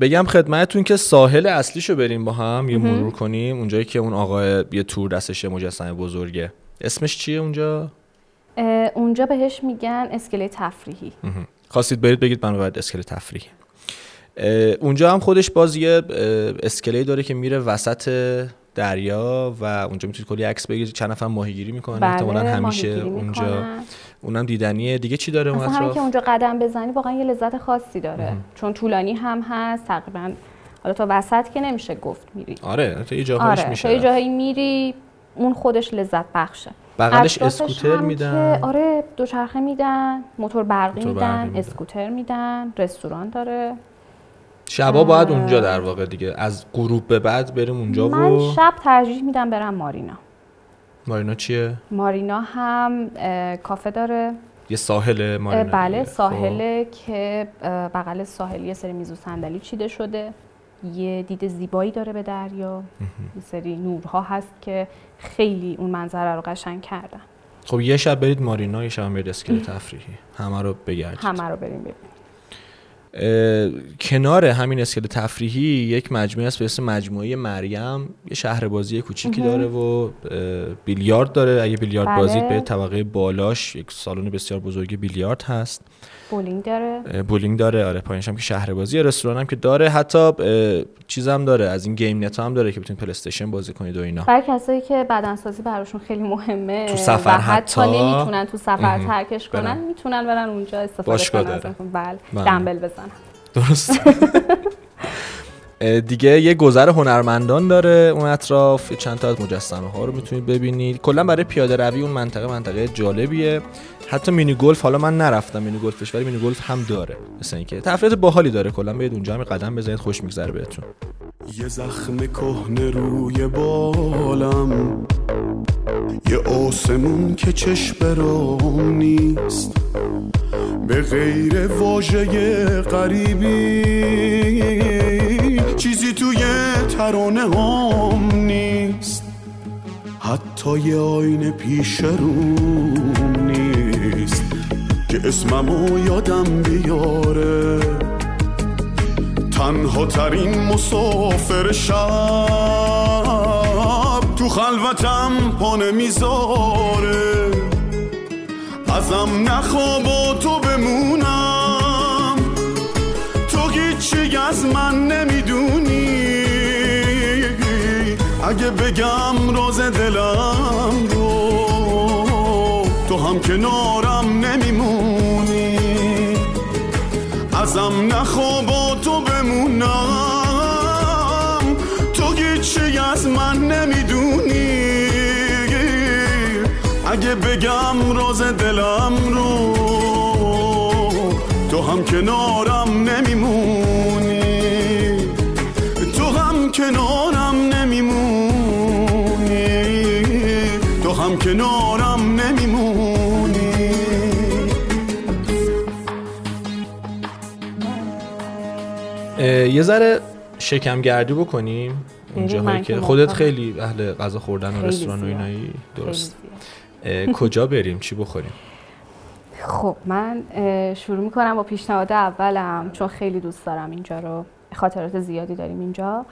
بگم خدمتتون که ساحل اصلیشو بریم با هم. یه مرور کنیم. اونجایی که اون آقای یه تور دستش مجسمه بزرگه. اسمش چیه اونجا؟ اونجا بهش میگن اسکله تفریحی. خواستید برید بگید من باید اسکله تفریحی. اونجا هم خودش باز یه اسکله داره که میره وسط دریا و اونجا می‌تونید کلی عکس بگیرید. چند نفر ماهیگیری می‌کنن. بله، احتمالاً همیشه اونجا اونم دیدنیه. دیگه چی داره اون اطراف که اونجا قدم بزنی واقعا یه لذت خاصی داره. چون طولانی هم هست تقریبا حالا تا وسط که نمیشه گفت میری. آره تا یه جاهایش آره، میشه تا یه جاهایی میری اون خودش لذت بخشه. بغلش اسکوتر میدن. آره دوچرخه میدن موتور برقی, میدن. اسکوتر میدن رستوران داره. شبا باید اونجا در واقع دیگه از غروب به بعد بریم اونجا من و... شب ترجیح میدم برم مارینا. مارینا چیه؟ مارینا هم کافه داره. یه ساحل مارینا بله ساحله خب. که بغل ساحل یه سری میز و صندلی چیده شده. یه دید زیبایی داره به دریا. یه سری نورها هست که خیلی اون منظره رو قشنگ کردن. خب یه شب برید مارینا یه شب برید اسکله تفریحی همه رو بگردید. همه رو بریم ببینیم. کنار همین اسکله تفریحی یک مجموعه است به اسم مجموعه مریم. یه شهر بازی کوچیکی داره و بیلیارد داره. اگه بیلیارد بله. بازید به طبقه بالاش یک سالن بسیار بزرگ بیلیارد هست. بولینگ داره. بولینگ داره. آره پایینش هم که شهر بازی رستوران هم که داره. حتی چیزم داره. از این گیم نت هم داره که بتونید پلی استیشن بازی کنید و اینا. برای کسایی که بدنسازی براشون خیلی مهمه تو سفر حتی, نمی‌تونن تو سفر ترکش کنن می‌تونن برن اونجا استفاده کنن. بله, بله. دمبل بزنن. درست. دیگه یه گذر هنرمندان داره اون اطراف. چند تا از مجسمه ها رو می‌تونید ببینید. کلا برای پیاده روی اون منطقه منطقه جالبیه. حتی مینی گلف حالا من نرفتم مینی گلفش ولی مینی گلف هم داره. مثل اینکه تفریحات باحالی داره. کلا بیاید اونجا هم قدم بزنید خوش میگذره بهتون. یه زخم کهنه روی بالم. یه آسمون که چشم برام نیست. به غیر واژه غریبی. چیزی توی ترانه هم نیست. حتی یه آینه پیش روم نیست که اسممو یادم بیاره. تنها ترین مسافر شب خلوتم پا نمی‌ذاره ازم نخواب و تو بمونم. تو هیچی از من نمی‌دونی. اگه بگم راز دلم رو تو هم کنارم نمیمونی. ازم نخواب و تو بمونم. تو هیچی از من نمی‌دونی. اگه بگم راز دلم رو تو هم کنارم نمیمونی. تو هم کنارم نمیمونی. تو هم کنارم نمیمونی. یه ذره شکم گردی بکنیم. اون بریم، من جاهایی که خودت. خیلی اهل غذا خوردن و رستوران و. اینایی. کجا بریم؟ چی بخوریم؟ خب من شروع می‌کنم با پیشنهاد اولم چون خیلی دوست دارم اینجا رو خاطرات زیادی داریم اینجا.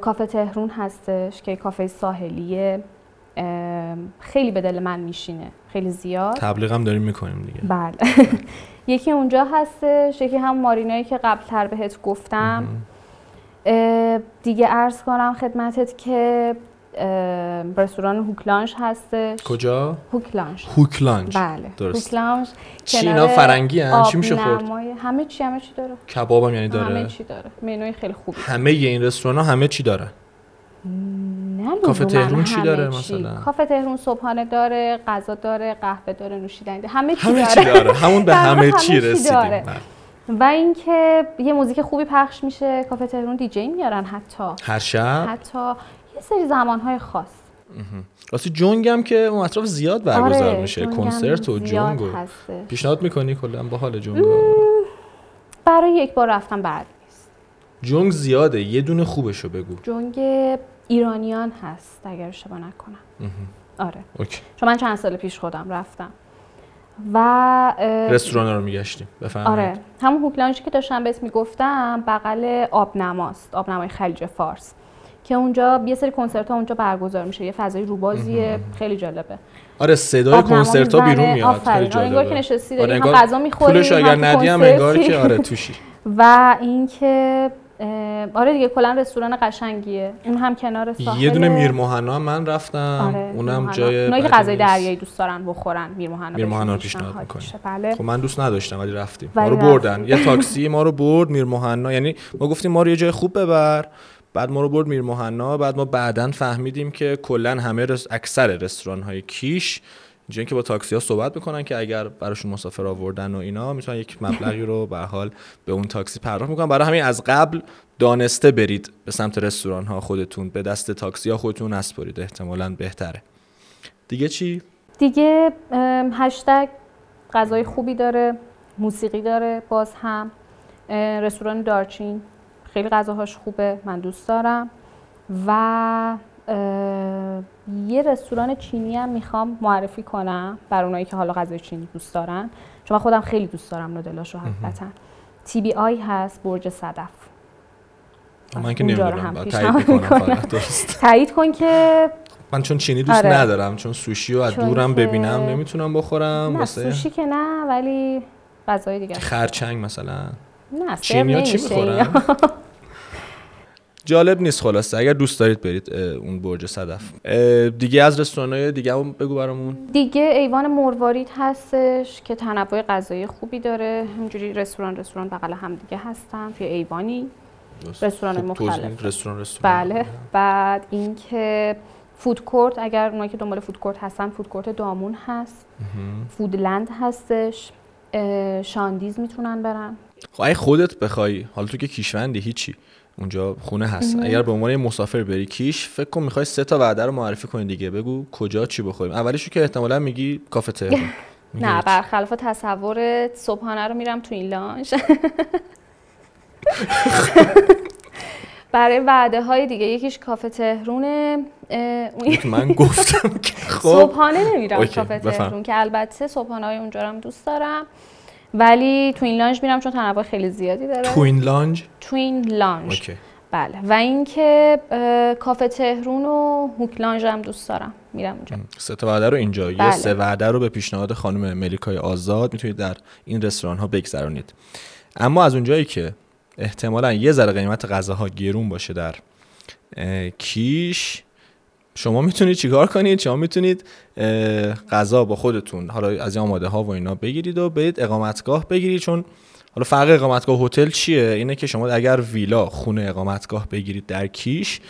کافه تهرون هستش که کافه ساحلیه. خیلی به دل من میشینه. خیلی زیاد. تبلیغ هم داریم می‌کنیم دیگه. بله. یکی اونجا هستش یکی هم مارینایی که قبلتر بهت گفتم. دیگه عرض کنم خدمتت که رستوران هوکلانش هستش. کجا؟ هوکلانش هوک لانچ بله درست. هوکلانش چی اینا فرنگی هن؟ چی میشه خورد؟ همه چی همه چی داره. کباب هم یعنی همه داره چی داره. منوی خیلی خوبی. همه این رستوران ها همه چی داره؟ نه کافه تهرون چی همه داره. مثلا؟ کافه تهرون صبحانه داره غذا داره قهوه داره نوشیدنی داره. همه چی همه داره چی داره. همون به همه چی همه رسیدیم. بله. و اینکه یه موزیک خوبی پخش میشه. کافه تهرون دیجی میارن حتی. هر شب؟ حتی سری زمانهای خاص. راستی جونگ هم که اون اطراف زیاد برگزار آره، میشه. جونگ کنسرت و جونگ هستش. پیشنهاد می‌کنی کلا با حال جونگ برای یک بار رفتم بعد نیست. جونگ زیاده. یه دونه خوبشو بگو. جنگ ایرانیان هست اگر اشتباه نکنم. آره. اوکی. چون من چند سال پیش خودم رفتم. و رستوران رو میگشتیم. بفرمایید. آره. همون هوکلانجی که داشتم بهت می‌گفتم بغل آبنماست. آبنمای خلیج فارس. که اونجا یه سری کنسرت ها اونجا برگزار میشه یه فضای روبازیه خیلی جالبه آره صدای کنسرت ها. بیرون میاد. خیلی آره، جالبه انگار که نشستی داری، هم انگار غذا می‌خوری، پولش اگر هم ندی هم انگار. که آره توشی و اینکه آره دیگه کلا رستوران قشنگیه اون هم کنار ساحل یه دونه میر مهنا هم من رفتم آره اونم. جای اونایی که غذای. دریایی دوست دارن بخورن میرمهنا میر مهنا رو بهشون پیشنهاد. میشه. بله خب من دوست نداشتم ولی رفتیم ما رو بردن. یه تاکسی ما رو برد میر مهنا یعنی ما گفتیم ما رو یه جای خوب ببر بعد ما رو برد میر مهنا بعد ما بعدا فهمیدیم که کلا همه رس... اکثر رستوران های کیش اینجوری که با تاکسی ها صحبت می‌کنن که اگر براشون مسافر آوردن و اینا می‌تونن یک مبلغی رو به حال به اون تاکسی پرداخت می‌کنن. برای همین از قبل دانسته برید به سمت رستوران ها خودتون به دست تاکسی ها خودتون نسپرید. احتمالاً بهتره. دیگه چی؟ دیگه هشتگ غذای خوبی داره موسیقی داره باز هم رستوران دارچین. خیلی غذاهاش خوبه من دوست دارم. و یه رستوران چینی هم می‌خوام معرفی کنم بر اونایی که حالا غذای چینی دوست دارن. چون من خودم خیلی دوست دارم نودلاشو حقیقتا. تی بی آی هست برج صدف. من که نمی‌دونم تایید کن که من چون چینی دوست آره. ندارم چون سوشی رو از دورم که- ببینم نمی‌تونم بخورم نه سوشی که نه ولی غذای دیگه. خرچنگ مثلا. نه ها چی. می‌خورن؟ جالب نیست خلاصه اگر دوست دارید برید اون برج صدف. دیگه از رستوران های دیگه هم بگو برامون. دیگه ایوان مروارید هستش که تنوع غذایی خوبی داره. همجوری رستوران رستوران بغل هم دیگه هستن. توی ایوانی رستوران مختلف. رستوران رستوران. بله. بعد اینکه فود کورت اگر اونایی که دنبال فود کورت هستن فود کورت دامون هست. فودلند هستش. شاندیز می‌تونن برن. خب اگه خودت بخوای حالا تو که کیشوندی هیچی. اونجا خونه هست. اگر به عنوان یه مسافر بری کیش فکر کن می‌خوای سه تا وعده رو معرفی کنی دیگه. بگو کجا چی بخوریم. اولیشو که احتمالا میگی کافه تهران. نه. برخلاف تصورت صبحانه رو میرم تو این لانش برای وعده های دیگه یکیش کافه تهرونه. اون من گفتم که خب. صبحانه نمیرم کافه. تهرون که البته صبحانه های اونجا رو هم دوست دارم. ولی توین لانج میرم چون تنوع خیلی زیادی داره. توین لانج توین لانج اوکی. بله. و اینکه کافه تهرون و هوک لانج هم دوست دارم. میرم اونجا. سه تا وعده رو اینجا. یه بله. سه وعده رو به پیشنهاد خانم ملیکای آزاد می‌تونید در این رستوران ها بگذرانید اما از اونجایی که احتمالا یه ذره قیمت غذاها گرون باشه در کیش شما می‌تونید چیکار کنید؟ شما می‌تونید غذا با خودتون حالا از این آماده ها و اینا بگیرید و برید اقامتگاه بگیرید. چون حالا فرق اقامتگاه هتل چیه؟ اینه که شما اگر ویلا خونه اقامتگاه بگیرید در کیش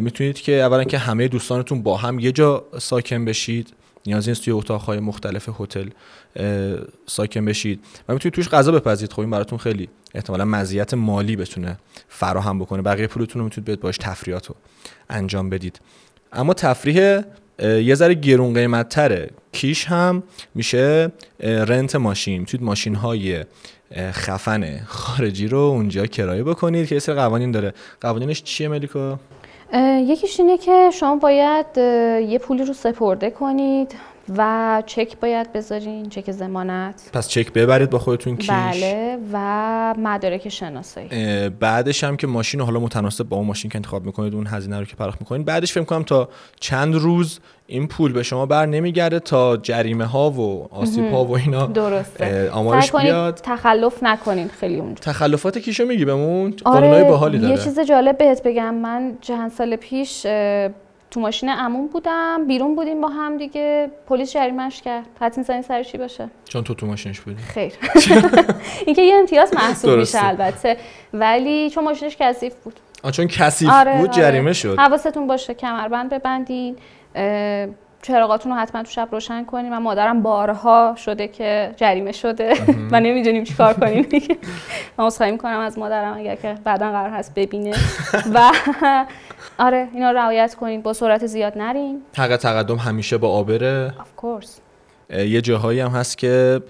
می‌تونید که اولا که همه دوستانتون با هم یه جا ساکن بشید نیازی نیست توی اتاقهای مختلف هتل ساکن بشید و می‌تونید توش غذا بپزید. خب این براتون خیلی احتمالا مزیت مالی بتونه فراهم بکنه. بقیه پولتون رو می‌تونید باش تفریحات رو انجام بدید. اما تفریح یه ذره گرون قیمت تره کیش هم میشه رنت ماشین. می‌تونید ماشین های خفن خارجی رو اونجا کرایه بکنید که یه سری قوانین داره. قوانینش چیه ملیکا؟ یکیش اینه که شما باید یه پولی رو سپرده کنید. و چک باید بذارین چک زمانت پس چک ببرید با خودتون کیش. بله و مدارک شناسایی. بعدش هم که ماشین رو حالا متناسب با اون ماشین که انتخاب می‌کنید اون هزینه رو که پرداخت می‌کنید. بعدش فکر کنم تا چند روز این پول به شما بر نمیگرده تا جریمه ها و آسیب ها و اینا درسته. آمارش بیاد. تخلف نکنین خیلی اونجا. تخلفات کیشو میگی بهمون؟ قانونای باحالی داره. یه چیز جالب بهت بگم. من چند سال پیش تو ماشین عموم بودم بیرون بودیم با هم دیگه. پلیس جریمش کرد. حد می‌زنی سر چی باشه؟ چون تو تو ماشینش بودی. خیر. اینکه یه امتیاز محسوب. میشه البته. ولی چون ماشینش کثیف بود. آ چون کثیف آره، بود آره. جریمه شد. حواستون باشه. کمربند ببندین. چراغاتون رو حتما تو شب روشن کنین. و مادرم بارها شده که جریمه شده. و نمی‌دونیم چی کار کنیم من عذرخواهی می‌کنم از مادرم اگر که بعدا قرار هست ببینه. و آره اینا رو رعایت کنین. با سرعت زیاد نرین. حق تقدم همیشه با آبره. Of course. یه جاهایی هم هست که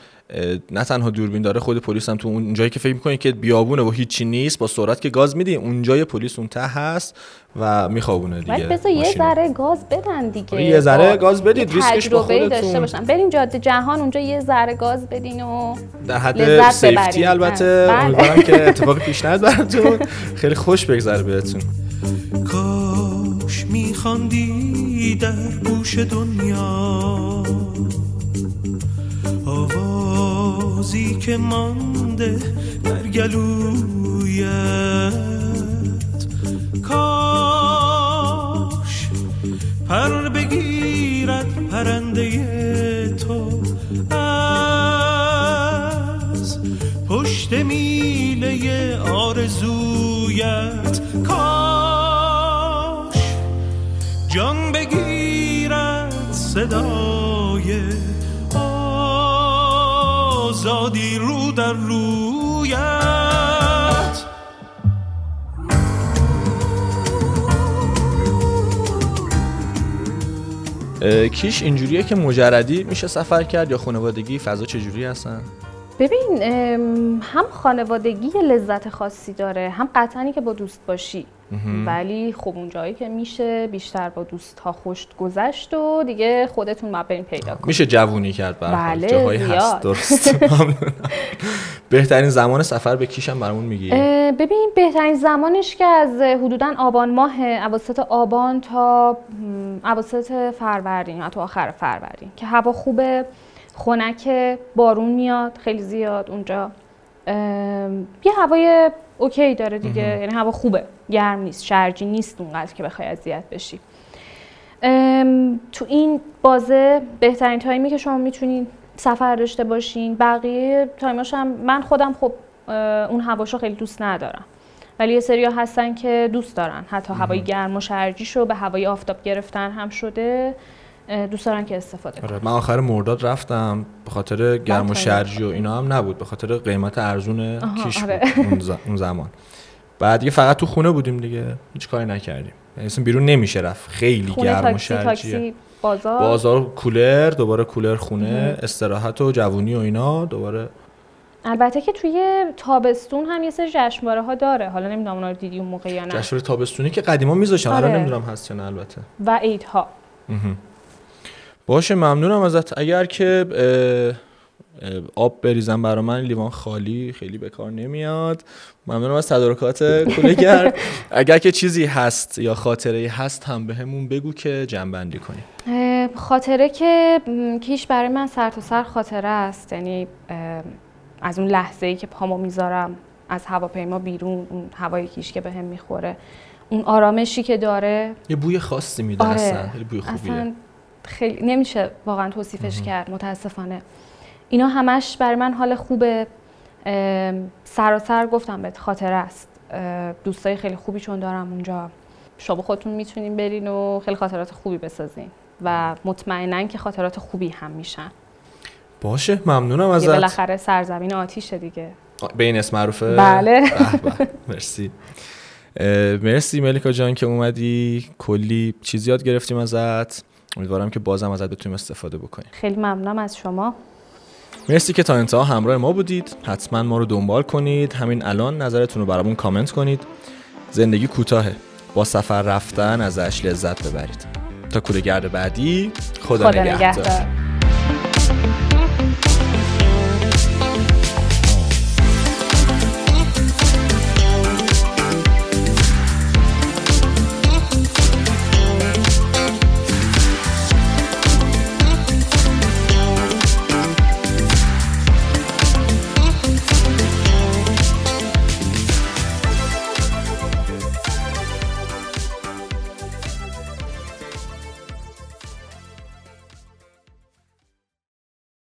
نه تنها دوربین داره خود پلیس هم تو اون جایی که فکر می‌کنی که بیابونه و هیچی نیست با سرعت که گاز میدی اونجا یه پلیس اون ته هست و میخوابونه دیگه ولی بذار یه. ذره گاز بدن دیگه آره، یه ذره با- گاز بدید، ریسکش با خودتون. داشته باشن بریم جاده جهان اونجا یه ذره گاز بدین و در حد سیفتی ببرید. البته بله. امیدوارم که اتفاق پیش نیاد براتون خیلی خوش بگذره بهتون کاش میخواندی در گوش دنیا آوازی که مانده در گلویت. کاش پر بگیرد پرنده تو از پشت میله آرزویت. کاش جان بگیرد صدای آزادی رو در رویت. کیش اینجوریه که مجردی میشه سفر کرد یا خانوادگی فضا چجوری هستن؟ ببین هم خانوادگی یه لذت خاصی داره هم قطعا که با دوست باشی. ولی خب اون جایی که میشه بیشتر با دوست ها خوش گذشت و دیگه خودتون ما برین پیدا کنید میشه جوونی کرد حال. بله، جاهایی هست. درست. بهترین زمان سفر به کیش هم برامون میگی ببین بهترین زمانش که از حدودا آبان ماه اواسط آبان تا اواسط فروردین یا تا آخر فروردین که هوا خوبه خنک بارون میاد خیلی زیاد اونجا یه هوای OK داره دیگه یعنی هوا خوبه گرم نیست شرجی نیست اونقدر که بخوای اذیت بشی. تو این بازه بهترین time ی که شما می‌تونین سفر داشته باشین بقیه time اش هم من خودم خب اون هواشو خیلی دوست ندارم. ولی یه سری هستن که دوست دارن. حتی هوای گرم و شرجیشو به هوای آفتاب گرفتن هم شده. دوست دارن که استفاده کنن آره من آخر مرداد رفتم به خاطر گرم و. شرجی و اینا هم نبود به خاطر قیمت ارزون کیش آره. بود اون, زمان. بعد دیگه فقط تو خونه بودیم دیگه هیچ کاری نکردیم. یعنی اصلا بیرون نمیشه رفت. خیلی گرم و شرجیه. تاکسی بازار. بازار کولر دوباره کولر خونه استراحت و جوونی و اینا دوباره البته که توی تابستون هم یه سری جشنواره ها داره. حالا نمی‌دونم اونا رو دیدی اون موقع یا نه. جشنواره تابستونی که قدیما میذاشتن الان آره. نمی‌دونم هست یا نه البته. و عیدها. باشه ممنونم ازت. اگر که آب بریزم برا من لیوان خالی خیلی به کار نمیاد. ممنونم از تدارکات گرد اگر که چیزی هست یا خاطره هست هم به همون بگو که جنبندی کنیم. خاطره که کیش برای من سر تا سر خاطره است. یعنی از اون لحظه ای که پامو می‌ذارم از هواپیما بیرون اون هوای کیش که به هم می‌خوره اون آرامشی که داره. یه بوی خاصی میده آره. اصلا. بوی خوبیه. اصلا خیلی نمیشه واقعا توصیفش کرد متاسفانه. اینا همش برای من حال خوبه. سراسر گفتم بهت خاطره است. دوستای خیلی خوبی چون دارم اونجا. شما خودتون می‌تونین برین و خیلی خاطرات خوبی بسازین. و مطمئنا که خاطرات خوبی هم میشن. باشه ممنونم ازت. بالاخره سرزمین آتیشه دیگه. به این اسم معروفه بله. مرسی. مرسی ملیکا جان که اومدی. کلی چیزی یاد گرفتیم ازت. امیدوارم که بازم ازت بتونیم استفاده بکنیم. خیلی ممنونم از شما. مرسی که تا انتها همراه ما بودید. حتما ما رو دنبال کنید. همین الان نظرتون رو برامون کامنت کنید. زندگی کوتاهه. با سفر رفتن ازش لذت ببرید. تا کوره گرد بعدی خدا, خدا نگهدار.